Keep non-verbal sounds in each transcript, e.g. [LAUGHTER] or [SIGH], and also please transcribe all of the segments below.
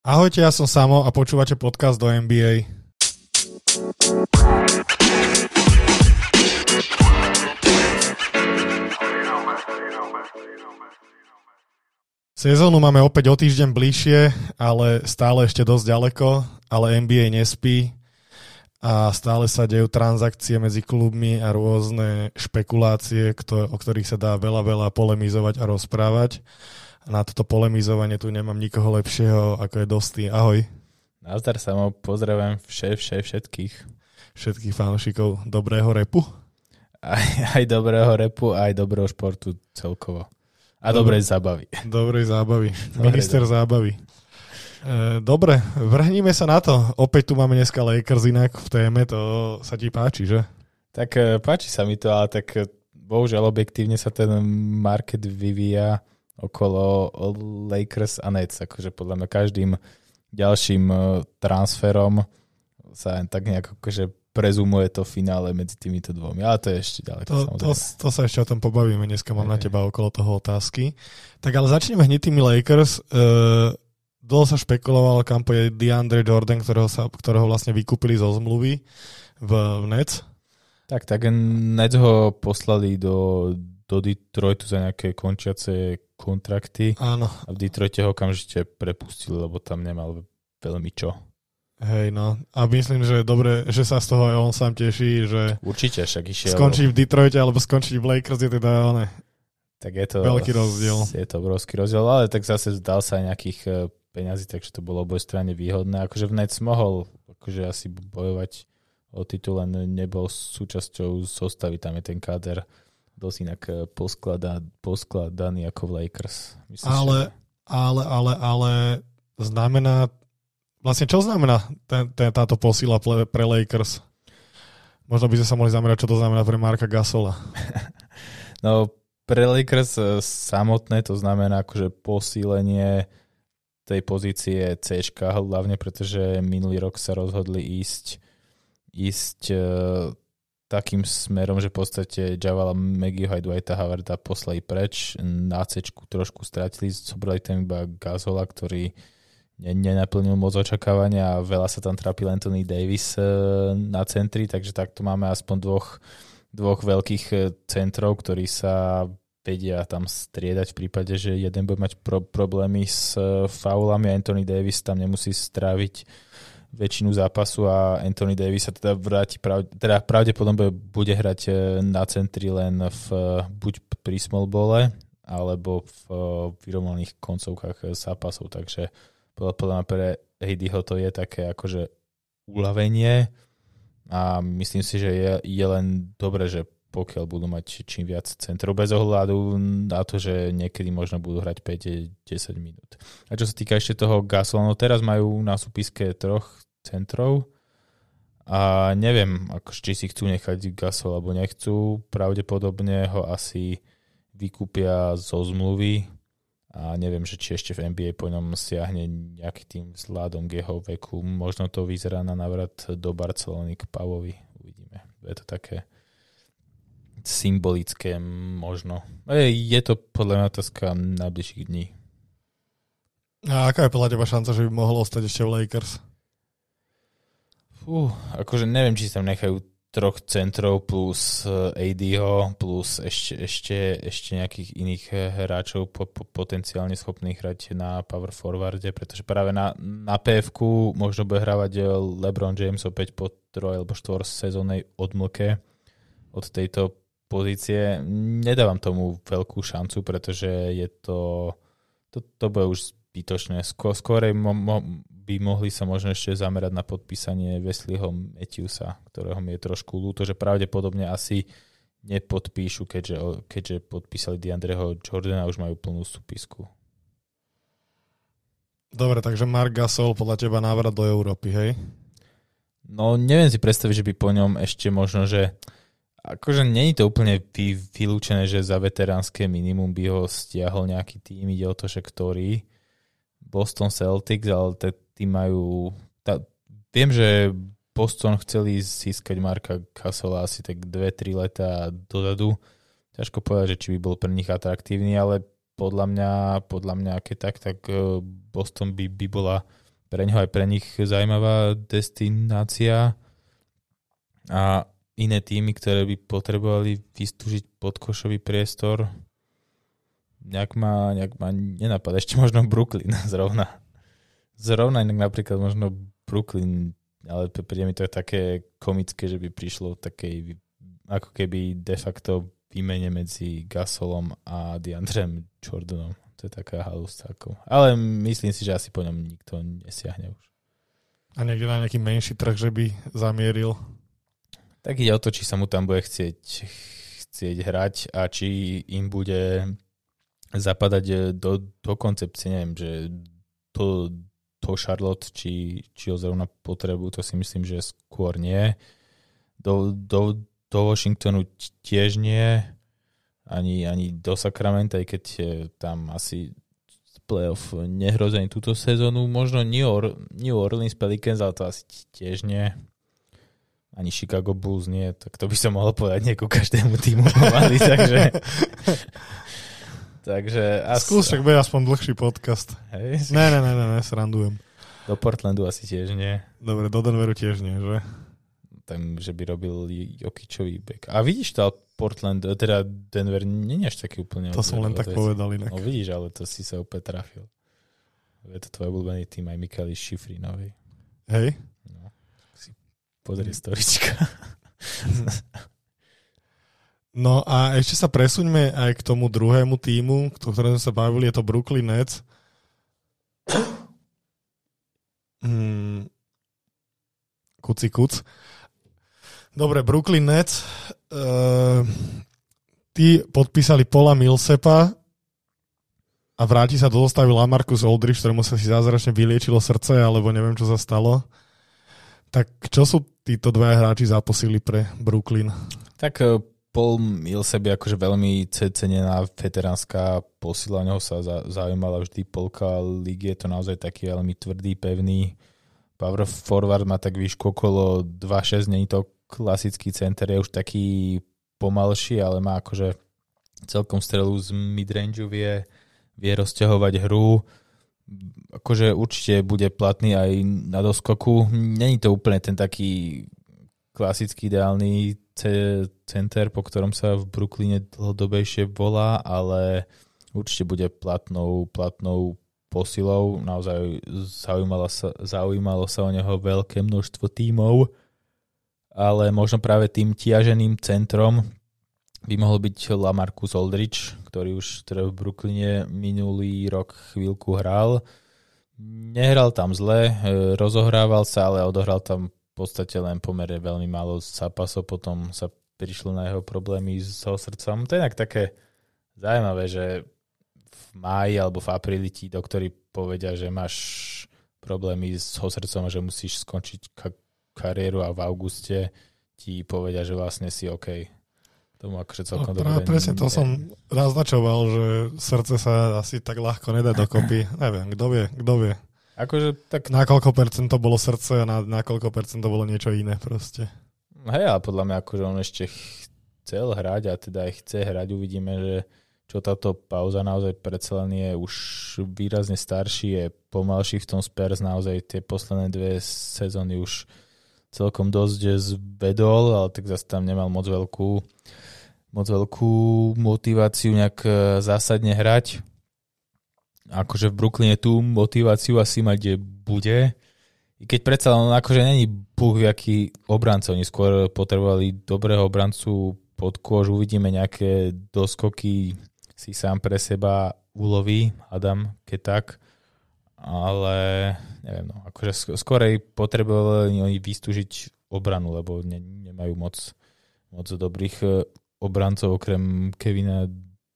Ahojte, ja som Samo a počúvate podcast do NBA. Sezónu máme opäť o týždeň bližšie, ale stále ešte dosť ďaleko, ale NBA nespí a stále sa dejú transakcie medzi klubmi a rôzne špekulácie, o ktorých sa dá veľa, veľa polemizovať a rozprávať. Na toto polemizovanie tu nemám nikoho lepšieho, ako je Dostý. Ahoj. Nazdar sa mu pozdravujem vše, vše, všetkých. Všetkých fanúšikov dobrého repu? Aj, aj dobrého repu, aj dobrého športu celkovo. A dobrej zábavy. Dobrej zábavy. Minister zábavy. E, dobre, vrhníme sa na to. Opäť tu máme dneska Lakers inak v téme, to sa ti páči, že? Tak e, páči sa mi to, ale tak e, bohužiaľ objektívne sa ten market vyvíja okolo Lakers a Nets. Akože podľa mňa každým ďalším transferom sa tak nejak akože prezumuje to finále medzi týmito dvomi. Ale to je ešte ďaleko. To, to, to sa ešte o tom pobavíme. Dneska mám okay. na teba okolo toho otázky. Tak ale začneme hneď tými Lakers. Uh, dlho sa špekulovalo, kam pôjde DeAndre Jordan, ktorého, sa, ktorého vlastne vykúpili zo zmluvy v, v Nets. Tak, tak Nets ho poslali do, do Detroitu za nejaké končiace kontrakty. Áno. A v Detroite ho okamžite prepustili, lebo tam nemal veľmi čo. Hej, no. A myslím, že je dobre, že sa z toho aj on sám teší, že... Určite, však išiel... Skončiť v Detroite alebo skončiť v Lakers je teda one, tak je to, veľký rozdiel. Je to obrovský rozdiel, ale tak zase zdal sa aj nejakých eh, peňazí, takže to bolo obojstranne výhodné. Akože v Nets mohol akože asi bojovať o titul, len nebol súčasťou zostavy, tam je ten káder dosť inak eh, posklada, poskladaný ako v Lakers. Myslím, ale, že... ale, ale, ale znamená Vlastne čo znamená ten, ten, táto posila pre, pre Lakers? Možno by sme sa mohli zamerať, čo to znamená pre Marka Gasola. [LAUGHS] No, pre Lakers e, samotné to znamená akože posílenie tej pozície C, hlavne pretože minulý rok sa rozhodli ísť, ísť uh, takým smerom, že v podstate Javala Maggieho aj Dwighta Howarda poslali preč, na C trošku stratili, zobrali tam iba Gasola, ktorý nenaplnil moc očakávania a veľa sa tam trápil Anthony Davis e, na centri, takže takto máme aspoň dvoch, dvoch veľkých e, centrov, ktorí sa vedia tam striedať v prípade, že jeden bude mať pro- problémy s e, faulami a Anthony Davis tam nemusí stráviť väčšinu zápasu a Anthony Davis sa teda vráti, prav, teda pravdepodobne bude hrať na centri len v, buď pri small alebo v vyrovnaných koncovkách zápasov, takže podľa mňa pre Heidyho to je také akože uľavenie a myslím si, že je, je len dobre, že pokiaľ budú mať čím viac centrov bez ohľadu na to, že niekedy možno budú hrať 5-10 minút. A čo sa týka ešte toho Gasola, no teraz majú na súpiske troch centrov a neviem, ako, či si chcú nechať Gasol alebo nechcú. Pravdepodobne ho asi vykúpia zo zmluvy a neviem, že či ešte v NBA po ňom siahne nejaký tým vzhľadom k jeho veku. Možno to vyzerá na návrat do Barcelony k Pavovi. Uvidíme. Je to také symbolické možno. Je to podľa mňa otázka najbližších dní. A aká je podľa teba šanca, že by mohol ostať ešte v Lakers? Fú, akože neviem, či sa tam nechajú troch centrov plus eh, ADho plus ešte, ešte, ešte nejakých iných eh, hráčov po, po, potenciálne schopných hrať na power forwarde, pretože práve na, na pf možno bude hrávať LeBron James opäť po troj alebo štvor sezónnej odmlke od tejto pozície. Nedávam tomu veľkú šancu, pretože je to to, to bude už zbytočné. Skôr, skôr mo, mo, by mohli sa možno ešte zamerať na podpísanie Wesleyho Matthewsa, ktorého mi je trošku ľúto, že pravdepodobne asi nepodpíšu, keďže, keďže podpísali Diandreho Jordana a už majú plnú súpisku. Dobre, takže Mark Gasol podľa teba návrat do Európy, hej? No neviem si predstaviť, že by po ňom ešte možno, že akože není to úplne vy, vylúčené, že za veteránske minimum by ho stiahol nejaký tým, ide o to, že ktorý. Boston Celtics, ale tí majú... Tá, viem, že Boston chceli získať Marka Kasola asi tak 2-3 leta dozadu. Ťažko povedať, že či by bol pre nich atraktívny, ale podľa mňa, podľa mňa keď tak, tak e, Boston by, by bola pre ňoho aj pre nich zaujímavá destinácia a iné týmy, ktoré by potrebovali vystúžiť podkošový priestor, nejak ma, nejak ma nenapadá. Ešte možno Brooklyn [LAUGHS] zrovna. Zrovna inak napríklad možno Brooklyn, ale príde mi to také komické, že by prišlo takej ako keby de facto výmene medzi Gasolom a DeAndrem Jordanom. To je taká halus Ale myslím si, že asi po ňom nikto nesiahne už. A niekde na nejaký menší trh, že by zamieril? Tak ide o to, či sa mu tam bude chcieť, chcieť hrať a či im bude zapadať do, do koncepcie, neviem, že to, to Charlotte, či, či ho zrovna potrebu, to si myslím, že skôr nie. Do, do, do Washingtonu tiež nie ani, ani do Sacramento, aj keď tam asi playoff nehrozený túto sezónu. Možno New, Or- New Orleans Pelicans, ale to asi tiež nie. Ani Chicago Bulls nie, tak to by som mohol povedať nieku každému týmu pomaly, [LAUGHS] takže... [LAUGHS] takže asi... Skús, však bude aspoň dlhší podcast. Hej? Ne, ne, ne, ne, ne, srandujem. Do Portlandu asi tiež nie. Dobre, do Denveru tiež nie, že? tam, že by robil Jokičový back. A vidíš to, Portland, teda Denver nie je až taký úplne... To som len tak povedal inak. No vidíš, ale to si sa opäť trafil. Je to tvoj obľúbený tým aj Mikali Šifrinovej. Hej? Pozri storička. [LAUGHS] no a ešte sa presuňme aj k tomu druhému týmu, o ktorom sme sa bavili, je to Brooklyn Nets. Hmm. [CLEARS THROAT] Kuci kuc. Dobre, Brooklyn Nets. Uh, tí podpísali Pola Milsepa a vráti sa do zostavy Lamarcus Aldridge, ktorému sa si zázračne vyliečilo srdce, alebo neviem, čo sa stalo. Tak čo sú títo dva hráči zaposili pre Brooklyn? Tak eh, Paul Millsap je akože veľmi cenená veteránska posila, neho sa zaujímala vždy polka ligy, je to naozaj taký veľmi tvrdý, pevný power forward, má tak výšku okolo 2.6, není to klasický center je už taký pomalší, ale má akože celkom strelu z midrange vie, vie rozťahovať hru. Akože určite bude platný aj na doskoku. Není to úplne ten taký klasický ideálny center, po ktorom sa v Brooklyne dlhodobejšie volá, ale určite bude platnou, platnou posilou. Naozaj zaujímalo sa, zaujímalo sa o neho veľké množstvo tímov ale možno práve tým tiaženým centrom by mohol byť Lamarcus Aldridge, ktorý už teda v Brooklyne minulý rok chvíľku hral. Nehral tam zle, e, rozohrával sa, ale odohral tam v podstate len pomere veľmi málo zápasov, potom sa prišlo na jeho problémy so srdcom. To je inak také zaujímavé, že v máji alebo v apríli ti doktori povedia, že máš problémy so srdcom a že musíš skončiť kariéru a v auguste ti povedia, že vlastne si OK. Tomu akože celkom no, dobre. Presne to som naznačoval, že srdce sa asi tak ľahko nedá dokopy. Neviem, kto vie, kto vie. Akože tak... Na koľko percent to bolo srdce a na, na koľko percent to bolo niečo iné proste. Hej, ale podľa mňa akože on ešte chcel hrať a teda aj chce hrať. Uvidíme, že čo táto pauza naozaj predsa len je už výrazne starší, je pomalší v tom Spurs, naozaj tie posledné dve sezóny už celkom dosť zvedol, ale tak zase tam nemal moc veľkú, moc veľkú motiváciu nejak e, zásadne hrať. Akože v Brooklyne tú motiváciu asi mať bude. I keď predsa on akože není buch jaký obrancov, oni skôr potrebovali dobrého obrancu pod kôž, uvidíme nejaké doskoky si sám pre seba uloví, Adam, keď tak ale neviem, no, akože skorej potrebovali oni vystúžiť obranu, lebo ne, nemajú moc, moc dobrých e, obrancov okrem Kevina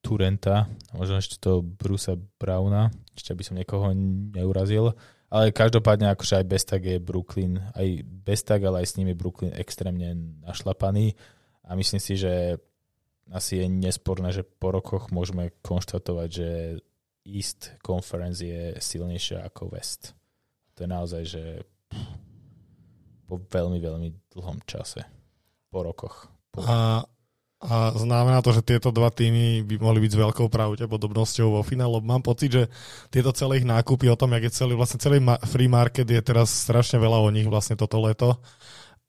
Turenta, možno ešte to Brusa Browna, ešte aby som niekoho neurazil, ale každopádne akože aj bez tak je Brooklyn, aj bez tak, ale aj s nimi Brooklyn extrémne našlapaný a myslím si, že asi je nesporné, že po rokoch môžeme konštatovať, že East Conference je silnejšia ako West. To je naozaj, že po veľmi, veľmi dlhom čase. Po rokoch. Po... A a znamená to, že tieto dva týmy by mohli byť s veľkou pravdepodobnosťou vo finále. Mám pocit, že tieto celé ich nákupy o tom, jak je celý, vlastne celý free market je teraz strašne veľa o nich vlastne toto leto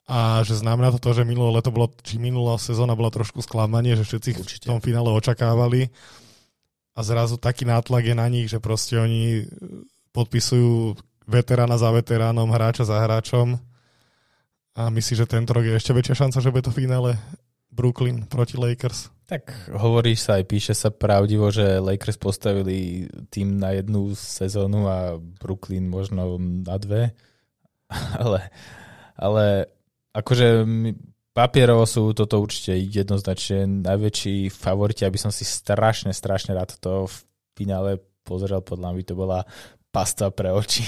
a že znamená to to, že minulé leto bolo, či minulá sezóna bola trošku sklamanie, že všetci Určite. v tom finále očakávali a zrazu taký nátlak je na nich, že proste oni podpisujú veterána za veteránom, hráča za hráčom a myslí, že tento rok je ešte väčšia šanca, že bude to finále Brooklyn proti Lakers. Tak hovorí sa aj píše sa pravdivo, že Lakers postavili tým na jednu sezónu a Brooklyn možno na dve. [LAUGHS] Ale, ale akože papierovo sú toto určite jednoznačne najväčší favoriti, aby som si strašne, strašne rád to v finále pozrel, podľa mňa by to bola pasta pre oči.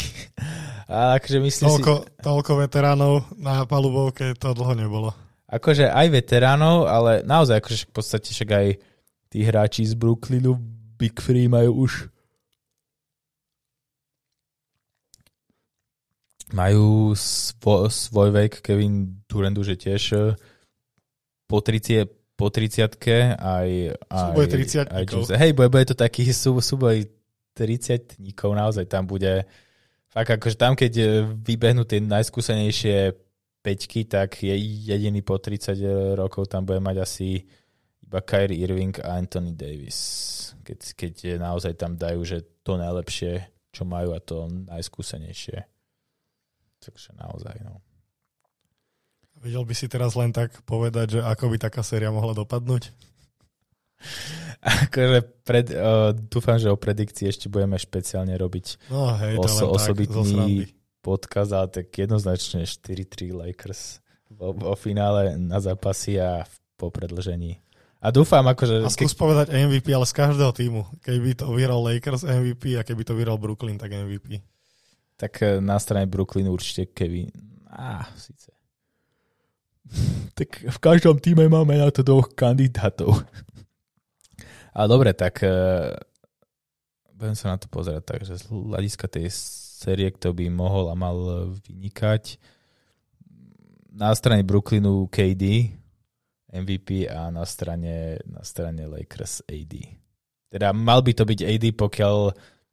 [LAUGHS] A akože myslím toľko, si... toľko veteránov na palubovke to dlho nebolo akože aj veteránov, ale naozaj akože v podstate však aj tí hráči z Brooklynu Big Free majú už majú svo, svoj vek, Kevin Durant už je tiež eh, po 30 po 30 aj, aj, súboj 30 aj Hej, bude, bude to taký sú, súboj 30 naozaj tam bude fakt akože tam, keď eh, vybehnú tie najskúsenejšie peťky, tak je jediný po 30 rokov tam bude mať asi iba Kyrie Irving a Anthony Davis. Keď, keď naozaj tam dajú, že to najlepšie, čo majú a to najskúsenejšie. Takže naozaj, no. Videl by si teraz len tak povedať, že ako by taká séria mohla dopadnúť? akože pred, uh, dúfam, že o predikcii ešte budeme špeciálne robiť no, hej, oso, osobitný podcast, ale tak jednoznačne 4-3 Lakers vo, vo finále na zápasy a po predlžení. A dúfam, akože... A skús ke... povedať MVP, ale z každého týmu. Keby to vyhral Lakers MVP a keby to vyhral Brooklyn, tak MVP. Tak eh, na strane Brooklyn určite Kevin. Á, síce. [LAUGHS] tak v každom týme máme na to dvoch kandidátov. [LAUGHS] Ale dobre, tak uh, budem sa na to pozerať, takže z hľadiska tej série, kto by mohol a mal vynikať. Na strane Brooklynu KD, MVP a na strane, na strane Lakers AD. Teda mal by to byť AD, pokiaľ,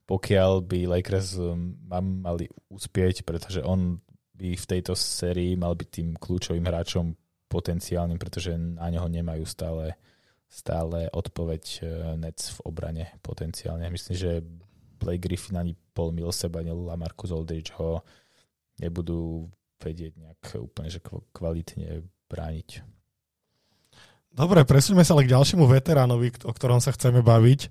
pokiaľ by Lakers um, mali uspieť, pretože on by v tejto sérii mal byť tým kľúčovým hráčom potenciálnym, pretože na neho nemajú stále, stále odpoveď uh, Nets v obrane potenciálne. Myslím, že Blake Griffin ani Paul Millsap ani Lamarcus Aldridge ho nebudú vedieť nejak úplne že kvalitne brániť. Dobre, presuňme sa ale k ďalšiemu veteránovi, o ktorom sa chceme baviť.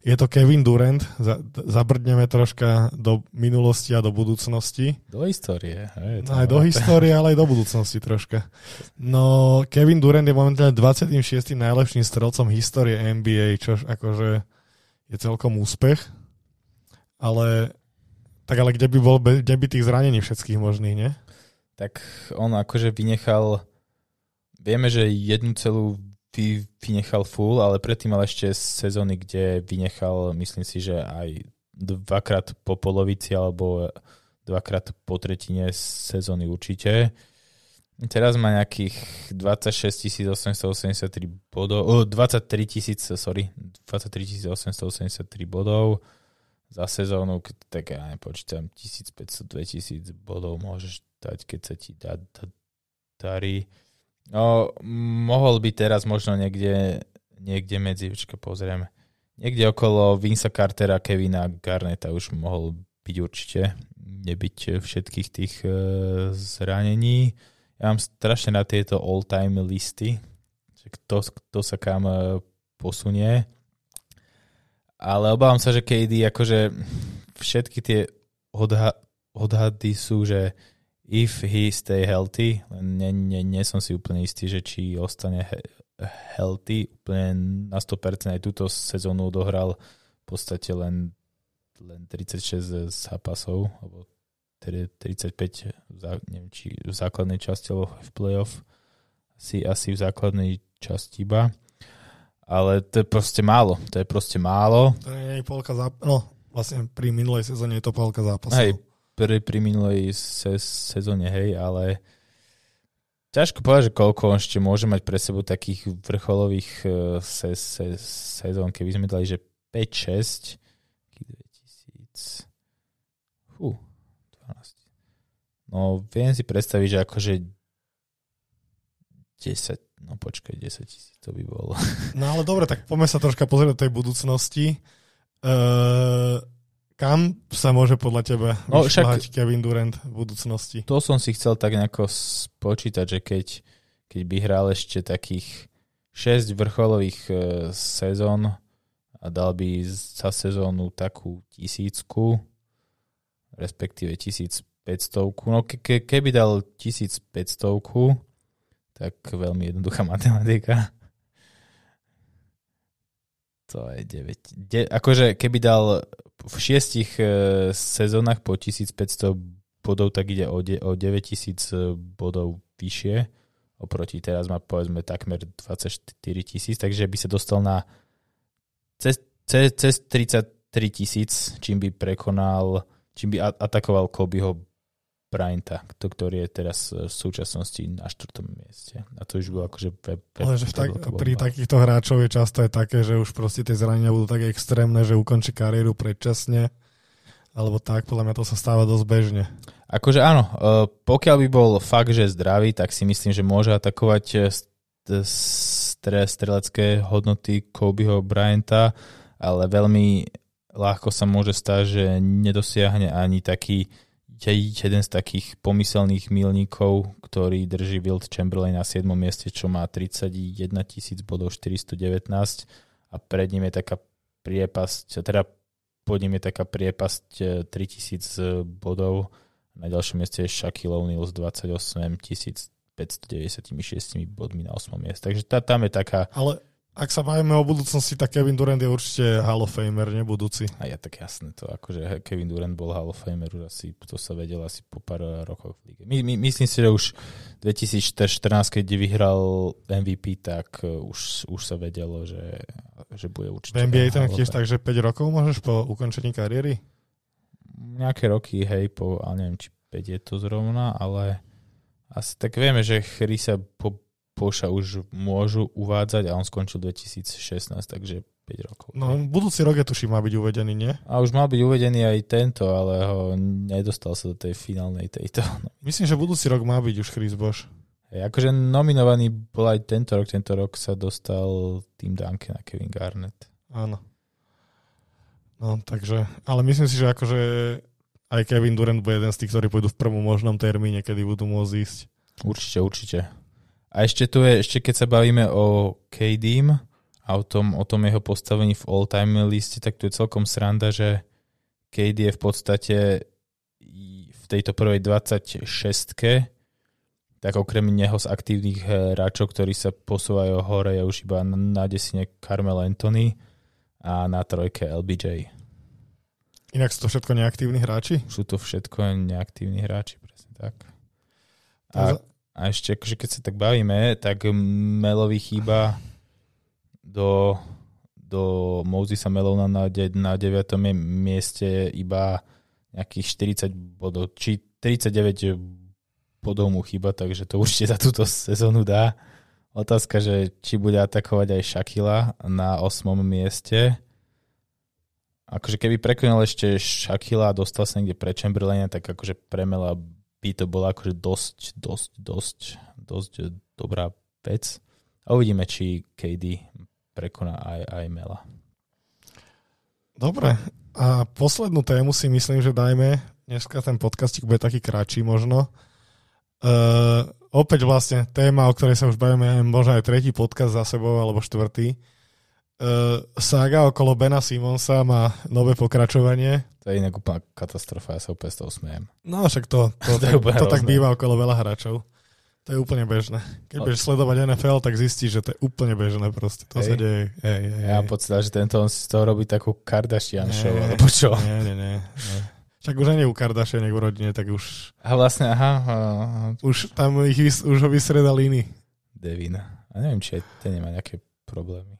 Je to Kevin Durant. Zabrdneme troška do minulosti a do budúcnosti. Do histórie. Hej, aj do histórie, ale aj do budúcnosti troška. No, Kevin Durant je momentálne 26. najlepším strelcom histórie NBA, čo akože je celkom úspech ale tak ale kde by bol, kde by tých zranení všetkých možných, nie? Tak on akože vynechal, vieme, že jednu celú vy, vynechal full, ale predtým mal ešte sezóny, kde vynechal, myslím si, že aj dvakrát po polovici alebo dvakrát po tretine sezóny určite. Teraz má nejakých 26 883 bodov, oh, 23 tisíc, sorry, 23 883 bodov za sezónu, tak ja nepočítam 1500-2000 bodov môžeš dať, keď sa ti dá, dá, darí. No, mohol by teraz možno niekde, niekde medzi, počka, pozrieme, niekde okolo Vinsa Cartera, Kevina Garneta už mohol byť určite, nebyť všetkých tých e, zranení. Ja mám strašne na tieto all-time listy, kto, kto sa kam e, posunie ale obávam sa, že KD akože všetky tie odha- odhady sú, že if he stay healthy, len nie, nie, nie som si úplne istý, že či ostane he- healthy, úplne na 100% aj túto sezónu dohral v podstate len, len 36 zápasov, alebo 35 neviem, či v základnej časti alebo v playoff. Asi, asi v základnej časti iba ale to je proste málo. To je proste málo. To je polka zápasu. No, vlastne pri minulej sezóne je to polka zápasu. Hej, pri, pri minulej se, sezóne, hej, ale Ťažko povedať, že koľko on ešte môže mať pre sebou takých vrcholových uh, se, se, sezón, keby sme dali, že 5-6, 2000, fú, 12. No, viem si predstaviť, že akože 10, no počkaj, 10 tisíc to by bolo. [LAUGHS] No ale dobre, tak poďme sa troška pozrieť do tej budúcnosti. Uh, kam sa môže podľa teba no, však, Kevin Durant v budúcnosti? To som si chcel tak nejako spočítať, že keď, keď by hral ešte takých 6 vrcholových sezón a dal by za sezónu takú tisícku, respektíve 1500, no ke, ke, keby dal 1500, tak veľmi jednoduchá matematika. To je 9. De, akože keby dal v šiestich e, sezónach po 1500 bodov, tak ide o, de, o 9000 e, bodov vyššie. Oproti teraz má povedzme takmer 24 tisíc, takže by sa dostal na cez, cez, cez 33 tisíc, čím by prekonal, čím by atakoval Kobeho Bryanta, ktorý je teraz v súčasnosti na štvrtom mieste. A to už bolo akože... Pe, pe, Ale že tak, pri takýchto hráčov je často je také, že už proste tie zranenia budú tak extrémne, že ukončí kariéru predčasne. Alebo tak, podľa mňa to sa stáva dosť bežne. Akože áno, e, pokiaľ by bol fakt, že zdravý, tak si myslím, že môže atakovať e, strelecké hodnoty Kobeho Bryanta, ale veľmi ľahko sa môže stať, že nedosiahne ani taký jeden z takých pomyselných milníkov, ktorý drží Wild Chamberlain na 7. mieste, čo má 31 tisíc bodov 419 a pred ním je taká priepasť, teda pod ním je taká priepasť 3000 e, bodov. Na ďalšom mieste je Shaquille O'Neal s 28 596 bodmi na 8. mieste. Takže tá, tam je taká... Ale ak sa bavíme o budúcnosti, tak Kevin Durant je určite Hall of Famer, nebudúci. A ja tak jasné to, akože Kevin Durant bol Hall of Famer, už asi, to sa vedel asi po pár rokoch v lige. My, my, myslím si, že už 2014, keď vyhral MVP, tak uh, už, už sa vedelo, že, že bude určite... V NBA tam tiež tak, že 5 rokov môžeš po ukončení kariéry? Nejaké roky, hej, po, ale neviem, či 5 je to zrovna, ale asi tak vieme, že Chry sa po Poša už môžu uvádzať a on skončil 2016, takže 5 rokov. No, budúci rok je tuším má byť uvedený, nie? A už mal byť uvedený aj tento, ale ho nedostal sa do tej finálnej tejto. No. [LAUGHS] Myslím, že budúci rok má byť už Chris Bosch. Hey, akože nominovaný bol aj tento rok, tento rok sa dostal tým Duncan a Kevin Garnett. Áno. No, takže, ale myslím si, že akože aj Kevin Durant bude jeden z tých, ktorí pôjdu v prvom možnom termíne, kedy budú môcť ísť. Určite, určite. A ešte tu je, ešte keď sa bavíme o KD a o tom, o tom jeho postavení v all-time liste, tak tu je celkom sranda, že KD je v podstate v tejto prvej 26 tak okrem neho z aktívnych hráčov, ktorí sa posúvajú hore, je už iba na desine Carmel Anthony a na trojke LBJ. Inak sú to všetko neaktívni hráči? Sú to všetko neaktívni hráči, presne tak. A, a ešte, akože keď sa tak bavíme, tak Melovi chýba do, do Mosesa Melona na, na 9. mieste iba nejakých 40 bodov, či 39 bodov mu chýba, takže to určite za túto sezónu dá. Otázka, že či bude atakovať aj Shakila na 8. mieste. Akože keby prekonal ešte Shakila a dostal sa niekde pre Chamberlaina, tak akože premela by to bola akože dosť, dosť, dosť, dosť dobrá vec. A uvidíme, či KD prekoná aj, aj Mela. Dobre. A poslednú tému si myslím, že dajme. Dneska ten podcastik bude taký kratší možno. Uh, opäť vlastne téma, o ktorej sa už bavíme, možno aj tretí podcast za sebou, alebo štvrtý. Uh, saga okolo Bena Simonsa má nové pokračovanie. To je inak úplná katastrofa, ja sa úplne z toho smiem. No však to, to, [LAUGHS] to, to, to tak býva okolo veľa hráčov. To je úplne bežné. Keď budeš sledovať NFL, tak zistíš, že to je úplne bežné proste. To hej. sa deje. Hej, hej, ja mám pocit, že tento on si z toho robí takú Kardashian nie, show, alebo čo? Nie, nie, nie. nie. Však už ani u Kardashian v rodine, tak už... A vlastne, aha. aha. Už tam ich, už ho vysredal iný. Devin. A neviem, či aj ten nemá nejaké problémy.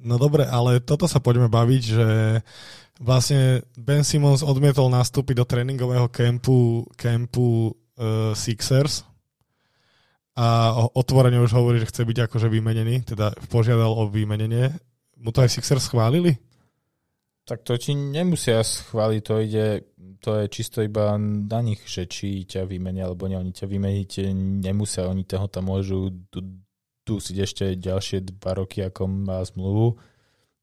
No dobre, ale toto sa poďme baviť, že vlastne Ben Simmons odmietol nastúpiť do tréningového kempu, kempu uh, Sixers a otvorene už hovorí, že chce byť akože vymenený, teda požiadal o vymenenie. Mu to aj Sixers schválili? Tak to ti nemusia schváliť, to ide, to je čisto iba na nich, že či ťa vymenia alebo nie. Oni ťa vymeniť nemusia, oni toho tam môžu dusiť ešte ďalšie dva roky, ako má zmluvu.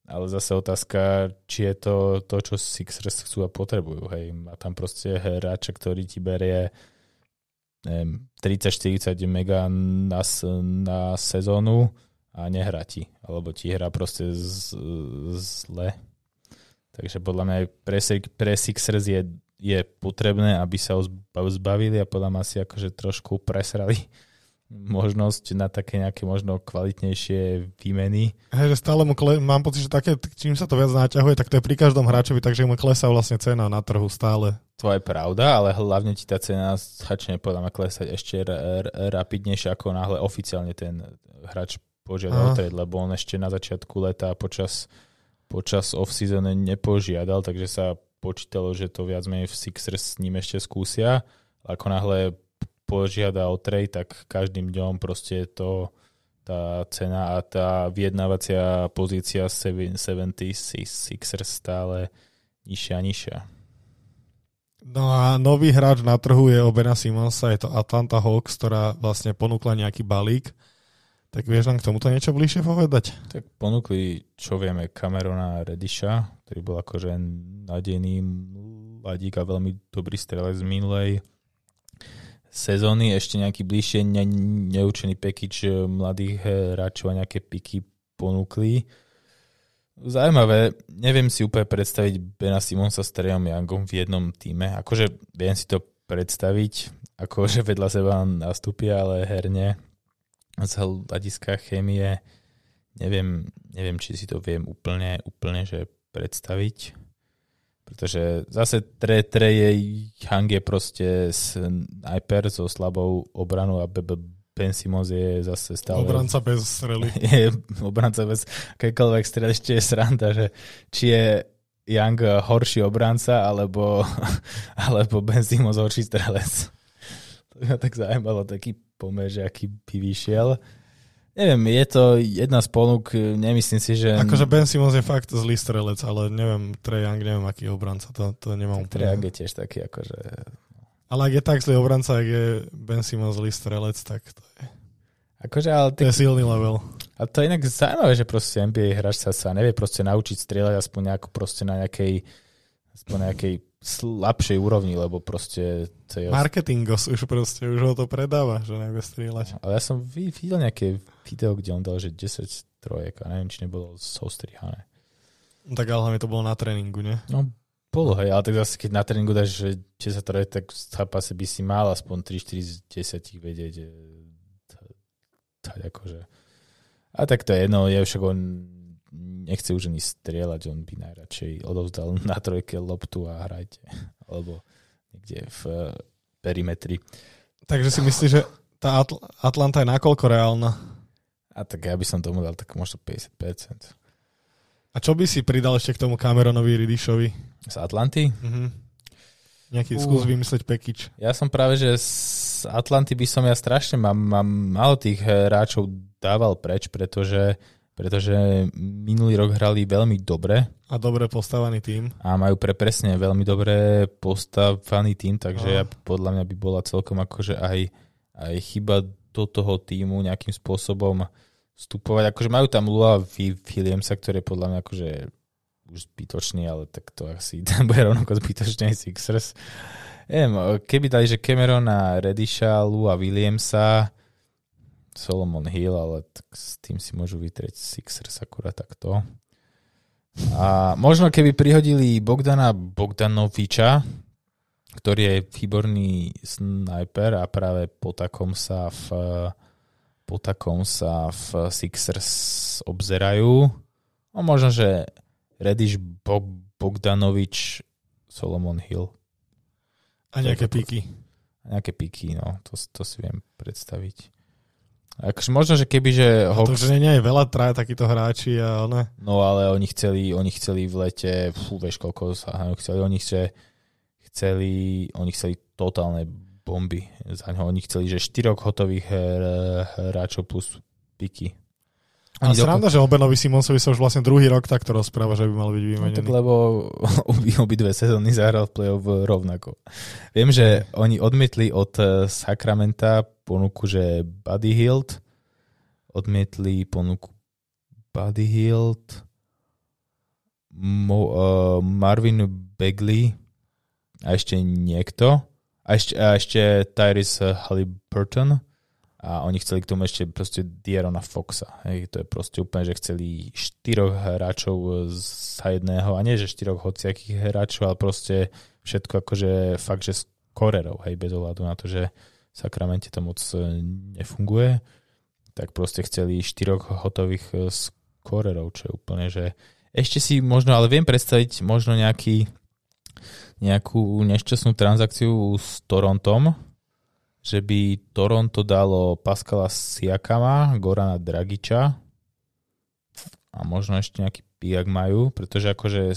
Ale zase otázka, či je to to, čo Sixers chcú a potrebujú. Hej. Má tam proste hráča, ktorý ti berie 30-40 mega na, na sezónu a nehrá ti. Alebo ti hrá proste z, zle Takže podľa mňa pre, pre Sixers je, je potrebné, aby sa ho zbavili a podľa mňa si akože trošku presrali možnosť na také nejaké možno kvalitnejšie výmeny. Hej, že stále mu kle- mám pocit, že také, čím sa to viac naťahuje, tak to je pri každom hráčovi, takže mu klesá vlastne cena na trhu stále. To je pravda, ale hlavne ti tá cena začne podľa mňa klesať ešte r- r- rapidnejšie, ako náhle oficiálne ten hráč požiadal trade, lebo on ešte na začiatku leta počas počas off-season nepožiadal, takže sa počítalo, že to viac menej v Sixers s ním ešte skúsia. Ako náhle požiada o trade, tak každým dňom proste to tá cena a tá vyjednávacia pozícia 76 Sixers stále nižšia a nižšia. No a nový hráč na trhu je Obena Simonsa, je to Atlanta Hawks, ktorá vlastne ponúkla nejaký balík tak vieš nám k tomuto niečo bližšie povedať? Tak ponúkli, čo vieme, Camerona Redisha, ktorý bol akože nadejný mladík a veľmi dobrý strelec z minulej sezóny. Ešte nejaký bližšie ne, neučený package mladých hráčov a nejaké piky ponúkli. Zaujímavé, neviem si úplne predstaviť Bena Simonsa s Trejom Youngom v jednom týme. Akože viem si to predstaviť, akože vedľa seba nastúpia, ale herne z hľadiska chémie neviem, neviem, či si to viem úplne, úplne že predstaviť. Pretože zase tre, tre je, Hang je proste sniper so slabou obranou a Ben Simons je zase stále... Obranca bez strely. [LAUGHS] Je obranca bez akékoľvek strely. Ešte je sranda, že či je Young horší obranca, alebo, [LAUGHS] alebo Ben Simons horší strelec. To ma tak zaujímalo, taký pomer, že aký by vyšiel. Neviem, je to jedna z ponúk, nemyslím si, že... Akože Ben Simons je fakt zlý strelec, ale neviem, Trey Young, neviem, aký obranca, to, to nemám Trey Young je tiež taký, akože... Ale ak je tak zlý obranca, ak je Ben Simons zlý strelec, tak to je... Akože, ale ty... To je silný level. A to je inak zaujímavé, že proste NBA hráč sa, sa nevie proste naučiť strieľať aspoň nejako proste na nejakej aspoň nejakej slabšej úrovni, lebo proste... To je... Marketingos už proste, už ho to predáva, že nevie strieľať. Ale ja som videl nejaké video, kde on dal, že 10 trojek a neviem, či nebolo sostrihané. No tak ale hlavne to bolo na tréningu, nie? No, bolo, hej, ale tak zase keď na tréningu dáš, že 10 trojek, tak zápase by si mal aspoň 3-4 z 10 vedieť tak akože. A tak to je jedno, je však on nechce už ani strieľať, on by najradšej odovzdal na trojke loptu a hrajte. [LAUGHS] Alebo niekde v eh, perimetri. Takže si myslíš, že tá Atl- Atlanta je nakoľko reálna? A tak ja by som tomu dal tak možno 50%. A čo by si pridal ešte k tomu Cameronovi Ridišovi? Z Atlanty? Mhm. Nejaký uh. skús vymysleť pekič. Ja som práve, že z Atlanty by som ja strašne mám, mám malo tých hráčov dával preč, pretože pretože minulý rok hrali veľmi dobre. A dobre postavený tým. A majú pre presne veľmi dobre postavený tým, takže ja, podľa mňa by bola celkom akože aj, aj chyba do toho týmu nejakým spôsobom vstupovať. Akože majú tam Lua Williamsa, ktorý je podľa mňa akože už zbytočný, ale tak to asi [LAUGHS] bude rovnako zbytočný Sixers. Neviem, keby dali, že Cameron a Redisha, Lua Williamsa, Solomon Hill, ale tak s tým si môžu vytrieť Sixers akurát takto. A možno keby prihodili Bogdana Bogdanoviča, ktorý je výborný sniper a práve po takom sa v, po takom sa v Sixers obzerajú. A možno, že Rediš Bogdanovič Solomon Hill. A nejaké píky. A nejaké píky, no, to, to si viem predstaviť. Akože možno, že keby, že... Hawks... To, že nie je veľa traja takíto hráči a. No ale oni chceli, oni chceli v lete, fú, vieš koľko sa chceli, oni chce, chceli, oni chceli totálne bomby za ňo. Oni chceli, že štyroch hotových hráčov plus piky. A sranda, že o Benovi Simonsovi sa už vlastne druhý rok takto rozpráva, že by mal byť vymenený. No, tak lebo [LAUGHS] obi dve sezóny zahral v play-off rovnako. Viem, že oni odmietli od Sacramenta ponuku, že Buddy Hield, odmietli ponuku Buddy Hield, Mo, uh, Marvin Begley a ešte niekto. A ešte, a ešte Tyrese Halliburton. A oni chceli k tomu ešte proste Dierona Foxa. Hej, to je proste úplne, že chceli štyroch hráčov za jedného. A nie, že štyroch hociakých hráčov, ale proste všetko akože fakt, že skorerov, hej, bez ohľadu na to, že Sakramente to moc e, nefunguje, tak proste chceli štyroch hotových skorerov, čo je úplne, že ešte si možno, ale viem predstaviť možno nejaký, nejakú nešťastnú transakciu s Torontom, že by Toronto dalo Pascala Siakama, Gorana Dragiča a možno ešte nejaký pijak majú, pretože akože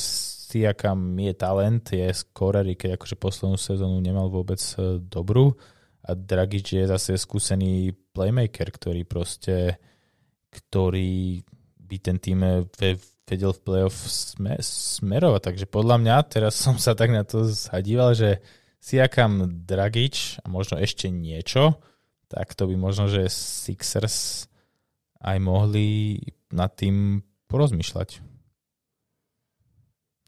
Siakam je talent, je scorer, keď akože poslednú sezónu nemal vôbec e, dobrú a Dragič je zase skúsený playmaker, ktorý proste ktorý by ten tým vedel v playoff sme, smerovať. Takže podľa mňa, teraz som sa tak na to zadíval, že Siakam Dragič a možno ešte niečo, tak to by možno, že Sixers aj mohli nad tým porozmýšľať.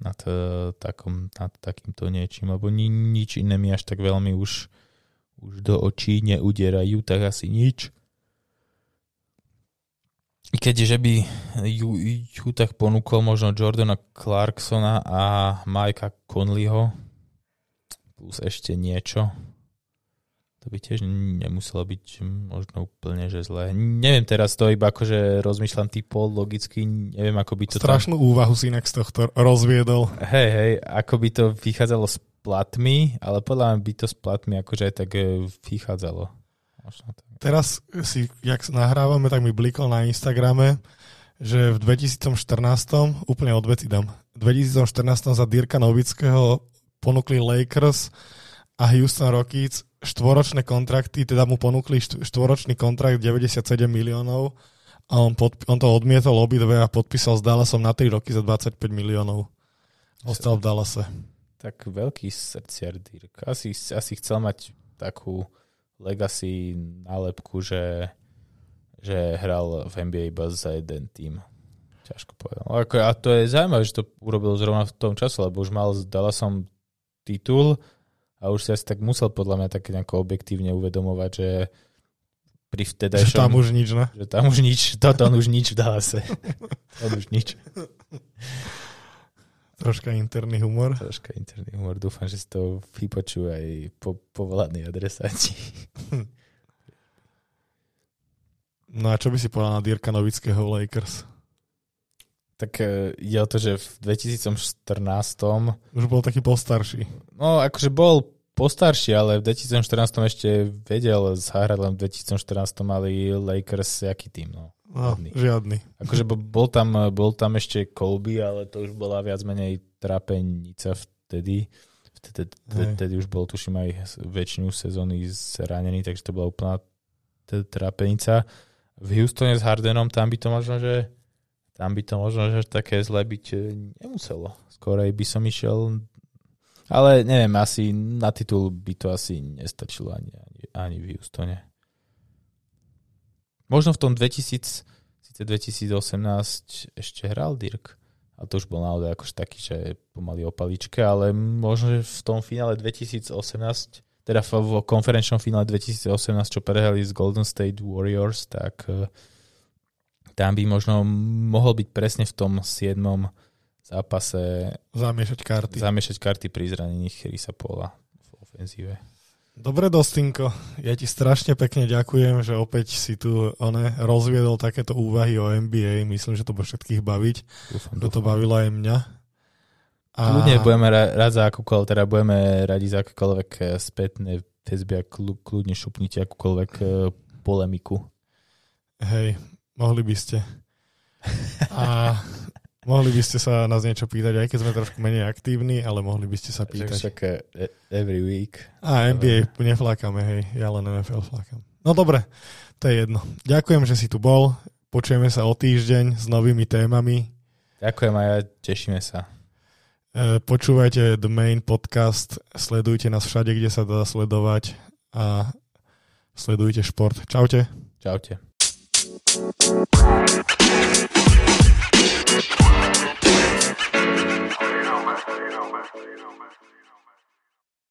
Nad, uh, takom, nad takýmto niečím, lebo ni, nič iné mi až tak veľmi už, už do očí neudierajú, tak asi nič. Keďže by ju, ju tak ponúkol možno Jordana Clarksona a Mikea Conleyho plus ešte niečo, to by tiež nemuselo byť možno úplne, že zlé. Neviem teraz to iba akože rozmýšľam typo logicky, neviem ako by to... Strašnú tam... úvahu si inak z tohto rozviedol. Hej, hej, ako by to vychádzalo s platmi, ale podľa mňa by to s platmi akože aj tak e, vychádzalo. Teraz si, jak nahrávame, tak mi blikol na Instagrame, že v 2014, úplne od veci dám, v 2014 za Dirka Novického ponúkli Lakers a Houston Rockets štvoročné kontrakty, teda mu ponúkli štvoročný kontrakt 97 miliónov a on, pod, on to odmietol obidve a podpísal s Dallasom na 3 roky za 25 miliónov. Ostal v Dallase. Tak veľký srdciar Dirk. Asi, asi chcel mať takú legacy nálepku, že, že hral v NBA iba za jeden tým. Ťažko povedal. A to je zaujímavé, že to urobil zrovna v tom čase, lebo už mal, dala som titul a už si asi tak musel podľa mňa tak nejako objektívne uvedomovať, že pri vtedajšom... Že tam už nič, ne? Že tam už nič, toto on už nič v Dallase. [LAUGHS] on už nič. Troška interný humor. Troška interný humor. Dúfam, že si to vypočujú aj po, povolaní adresáti. [LAUGHS] No a čo by si povedal na Dirka Novického Lakers? Tak je o to, že v 2014... Už bol taký postarší. No, akože bol postarší, ale v 2014 ešte vedel zahrať, len v 2014 mali Lakers jaký tým, no. No, žiadny. Akože bol tam, bol tam ešte Kobe, ale to už bola viac menej trápenica vtedy. Vtedy, vtedy už bol, tuším, aj väčšinu sezóny zranený, takže to bola úplná trápenica. V Houstone s Hardenom tam by to možno, že tam by to možno, že také zle byť e, nemuselo. Skorej by som išiel ale neviem, asi na titul by to asi nestačilo ani, ani, ani v Houstone. Možno v tom 2000, síce 2018 ešte hral Dirk, a to už bol naozaj akož taký, že pomaly o paličke, ale možno, že v tom finále 2018, teda v konferenčnom finále 2018, čo prehrali z Golden State Warriors, tak eh, tam by možno mohol byť presne v tom 7. zápase zamiešať karty. Zamiešať karty pri zranení Chrisa Pola v ofenzíve. Dobre, Dostinko, ja ti strašne pekne ďakujem, že opäť si tu one, rozviedol takéto úvahy o NBA. Myslím, že to bude všetkých baviť. Dúfam, dúfam. to bavilo aj mňa. A... Kľudne budeme rád za akúkoľvek, teda budeme radi za akúkoľvek eh, spätné väzby a kľudne šupnite akúkoľvek eh, polemiku. Hej, mohli by ste. A Mohli by ste sa nás niečo pýtať, aj keď sme trošku menej aktívni, ale mohli by ste sa pýtať. Však e, every week. A NBA neflákame, hej, ja len NFL flákam. No dobre, to je jedno. Ďakujem, že si tu bol. Počujeme sa o týždeň s novými témami. Ďakujem a ja tešíme sa. E, počúvajte The Main Podcast, sledujte nás všade, kde sa dá sledovať a sledujte šport. Čaute. Čaute. but you know, man.